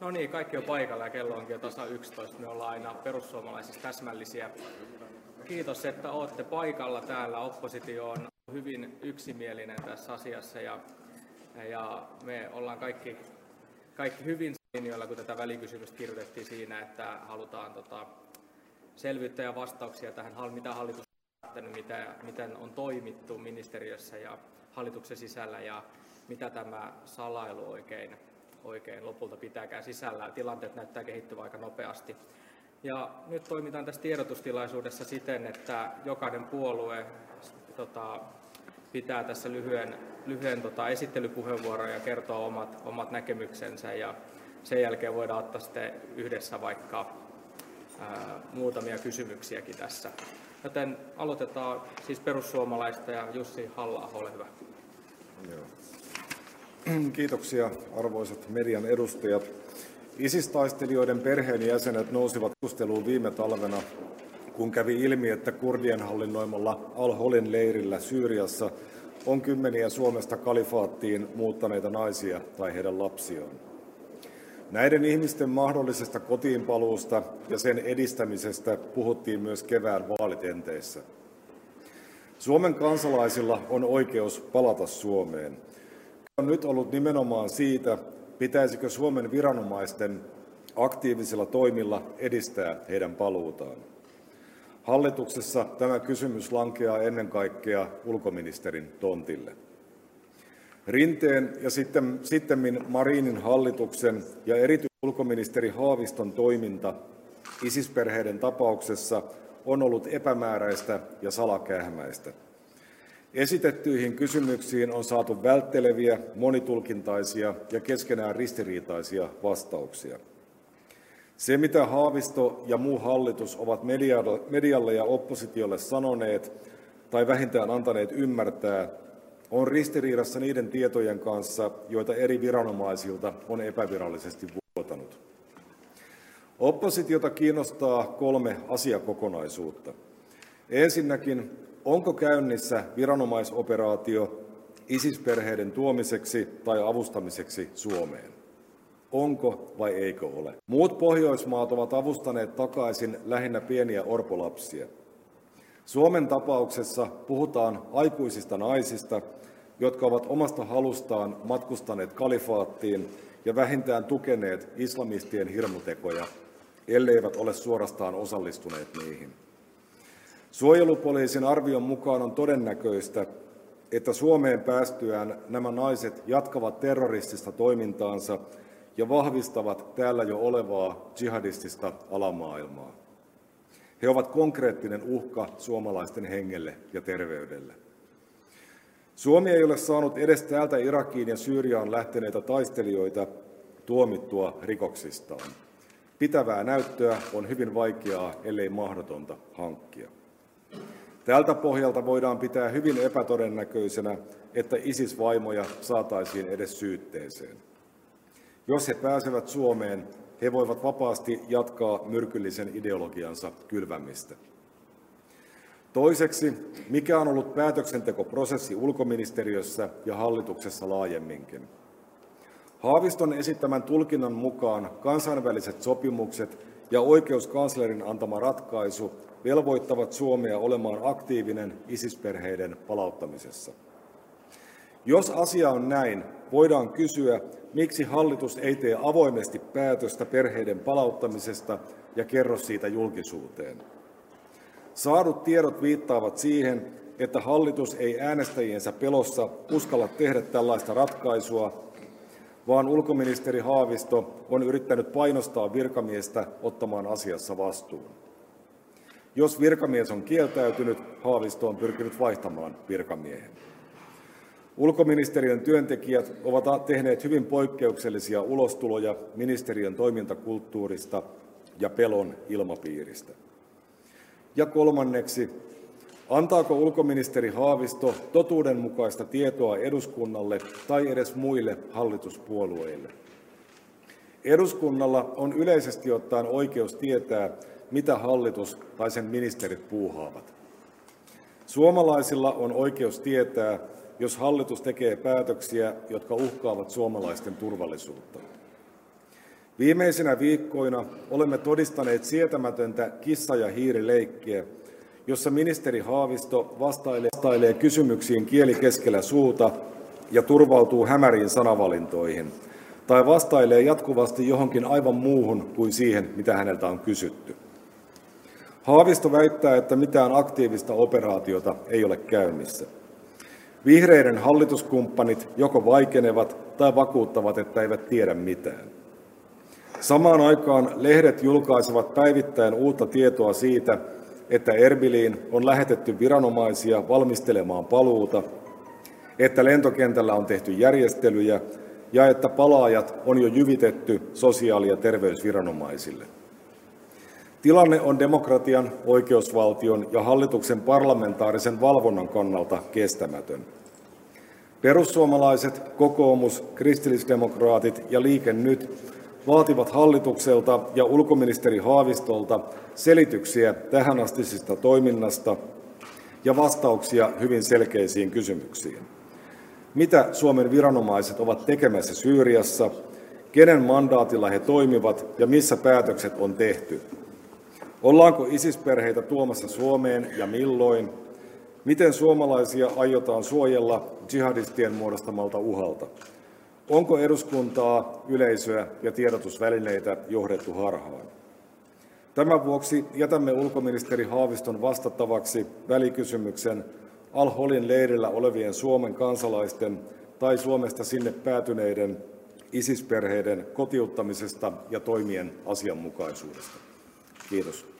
No niin, kaikki on paikalla ja kello onkin jo tasa 11. Me ollaan aina perussuomalaisissa täsmällisiä. Kiitos, että olette paikalla täällä. Oppositio on hyvin yksimielinen tässä asiassa ja, ja me ollaan kaikki, kaikki hyvin linjoilla, kun tätä välikysymystä kirjoitettiin siinä, että halutaan tota, selvyyttä ja vastauksia tähän, mitä hallitus on päättänyt, mitä, miten on toimittu ministeriössä ja hallituksen sisällä ja mitä tämä salailu oikein oikein lopulta pitääkään sisällään. Tilanteet näyttää kehittyvän aika nopeasti. Ja nyt toimitaan tässä tiedotustilaisuudessa siten, että jokainen puolue tota, pitää tässä lyhyen, lyhyen tota, esittelypuheenvuoron ja kertoo omat, omat näkemyksensä ja sen jälkeen voidaan ottaa sitten yhdessä vaikka ää, muutamia kysymyksiäkin tässä. Joten aloitetaan siis perussuomalaista ja Jussi halla ole hyvä. Joo. Kiitoksia arvoisat median edustajat. ISIS-taistelijoiden perheenjäsenet nousivat keskusteluun viime talvena, kun kävi ilmi, että kurdien hallinnoimalla Al-Holin leirillä Syyriassa on kymmeniä Suomesta kalifaattiin muuttaneita naisia tai heidän lapsiaan. Näiden ihmisten mahdollisesta kotiinpaluusta ja sen edistämisestä puhuttiin myös kevään vaalitenteissä. Suomen kansalaisilla on oikeus palata Suomeen – on nyt ollut nimenomaan siitä, pitäisikö Suomen viranomaisten aktiivisilla toimilla edistää heidän paluutaan. Hallituksessa tämä kysymys lankeaa ennen kaikkea ulkoministerin tontille. Rinteen ja sitten, sittemmin Marinin hallituksen ja erityisesti ulkoministeri Haaviston toiminta isisperheiden tapauksessa on ollut epämääräistä ja salakähmäistä. Esitettyihin kysymyksiin on saatu vältteleviä, monitulkintaisia ja keskenään ristiriitaisia vastauksia. Se, mitä Haavisto ja muu hallitus ovat medialle ja oppositiolle sanoneet tai vähintään antaneet ymmärtää, on ristiriidassa niiden tietojen kanssa, joita eri viranomaisilta on epävirallisesti vuotanut. Oppositiota kiinnostaa kolme asiakokonaisuutta. Ensinnäkin onko käynnissä viranomaisoperaatio ISIS-perheiden tuomiseksi tai avustamiseksi Suomeen? Onko vai eikö ole? Muut Pohjoismaat ovat avustaneet takaisin lähinnä pieniä orpolapsia. Suomen tapauksessa puhutaan aikuisista naisista, jotka ovat omasta halustaan matkustaneet kalifaattiin ja vähintään tukeneet islamistien hirmutekoja, elleivät ole suorastaan osallistuneet niihin. Suojelupoliisin arvion mukaan on todennäköistä, että Suomeen päästyään nämä naiset jatkavat terroristista toimintaansa ja vahvistavat täällä jo olevaa jihadistista alamaailmaa. He ovat konkreettinen uhka suomalaisten hengelle ja terveydelle. Suomi ei ole saanut edes täältä Irakiin ja Syyriaan lähteneitä taistelijoita tuomittua rikoksistaan. Pitävää näyttöä on hyvin vaikeaa, ellei mahdotonta hankkia. Tältä pohjalta voidaan pitää hyvin epätodennäköisenä, että ISIS-vaimoja saataisiin edes syytteeseen. Jos he pääsevät Suomeen, he voivat vapaasti jatkaa myrkyllisen ideologiansa kylvämistä. Toiseksi, mikä on ollut päätöksentekoprosessi ulkoministeriössä ja hallituksessa laajemminkin? Haaviston esittämän tulkinnan mukaan kansainväliset sopimukset ja oikeuskanslerin antama ratkaisu velvoittavat Suomea olemaan aktiivinen ISIS-perheiden palauttamisessa. Jos asia on näin, voidaan kysyä, miksi hallitus ei tee avoimesti päätöstä perheiden palauttamisesta ja kerro siitä julkisuuteen. Saadut tiedot viittaavat siihen, että hallitus ei äänestäjiensä pelossa uskalla tehdä tällaista ratkaisua, vaan ulkoministeri Haavisto on yrittänyt painostaa virkamiestä ottamaan asiassa vastuun. Jos virkamies on kieltäytynyt, Haavisto on pyrkinyt vaihtamaan virkamiehen. Ulkoministeriön työntekijät ovat tehneet hyvin poikkeuksellisia ulostuloja ministeriön toimintakulttuurista ja pelon ilmapiiristä. Ja kolmanneksi, antaako ulkoministeri Haavisto totuudenmukaista tietoa eduskunnalle tai edes muille hallituspuolueille? Eduskunnalla on yleisesti ottaen oikeus tietää, mitä hallitus tai sen ministerit puuhaavat. Suomalaisilla on oikeus tietää, jos hallitus tekee päätöksiä, jotka uhkaavat suomalaisten turvallisuutta. Viimeisinä viikkoina olemme todistaneet sietämätöntä kissa- ja hiirileikkiä, jossa ministeri Haavisto vastailee kysymyksiin kieli keskellä suuta ja turvautuu hämäriin sanavalintoihin, tai vastailee jatkuvasti johonkin aivan muuhun kuin siihen, mitä häneltä on kysytty. Haavisto väittää, että mitään aktiivista operaatiota ei ole käynnissä. Vihreiden hallituskumppanit joko vaikenevat tai vakuuttavat, että eivät tiedä mitään. Samaan aikaan lehdet julkaisevat päivittäin uutta tietoa siitä, että Erbiliin on lähetetty viranomaisia valmistelemaan paluuta, että lentokentällä on tehty järjestelyjä ja että palaajat on jo jyvitetty sosiaali- ja terveysviranomaisille. Tilanne on demokratian, oikeusvaltion ja hallituksen parlamentaarisen valvonnan kannalta kestämätön. Perussuomalaiset, kokoomus, kristillisdemokraatit ja Liike Nyt vaativat hallitukselta ja ulkoministeri Haavistolta selityksiä tähänastisesta toiminnasta ja vastauksia hyvin selkeisiin kysymyksiin. Mitä Suomen viranomaiset ovat tekemässä Syyriassa, kenen mandaatilla he toimivat ja missä päätökset on tehty? Ollaanko ISIS-perheitä tuomassa Suomeen ja milloin? Miten suomalaisia aiotaan suojella jihadistien muodostamalta uhalta? Onko eduskuntaa, yleisöä ja tiedotusvälineitä johdettu harhaan? Tämän vuoksi jätämme ulkoministeri Haaviston vastattavaksi välikysymyksen Al-Holin leirillä olevien Suomen kansalaisten tai Suomesta sinne päätyneiden ISIS-perheiden kotiuttamisesta ja toimien asianmukaisuudesta. Kiitos.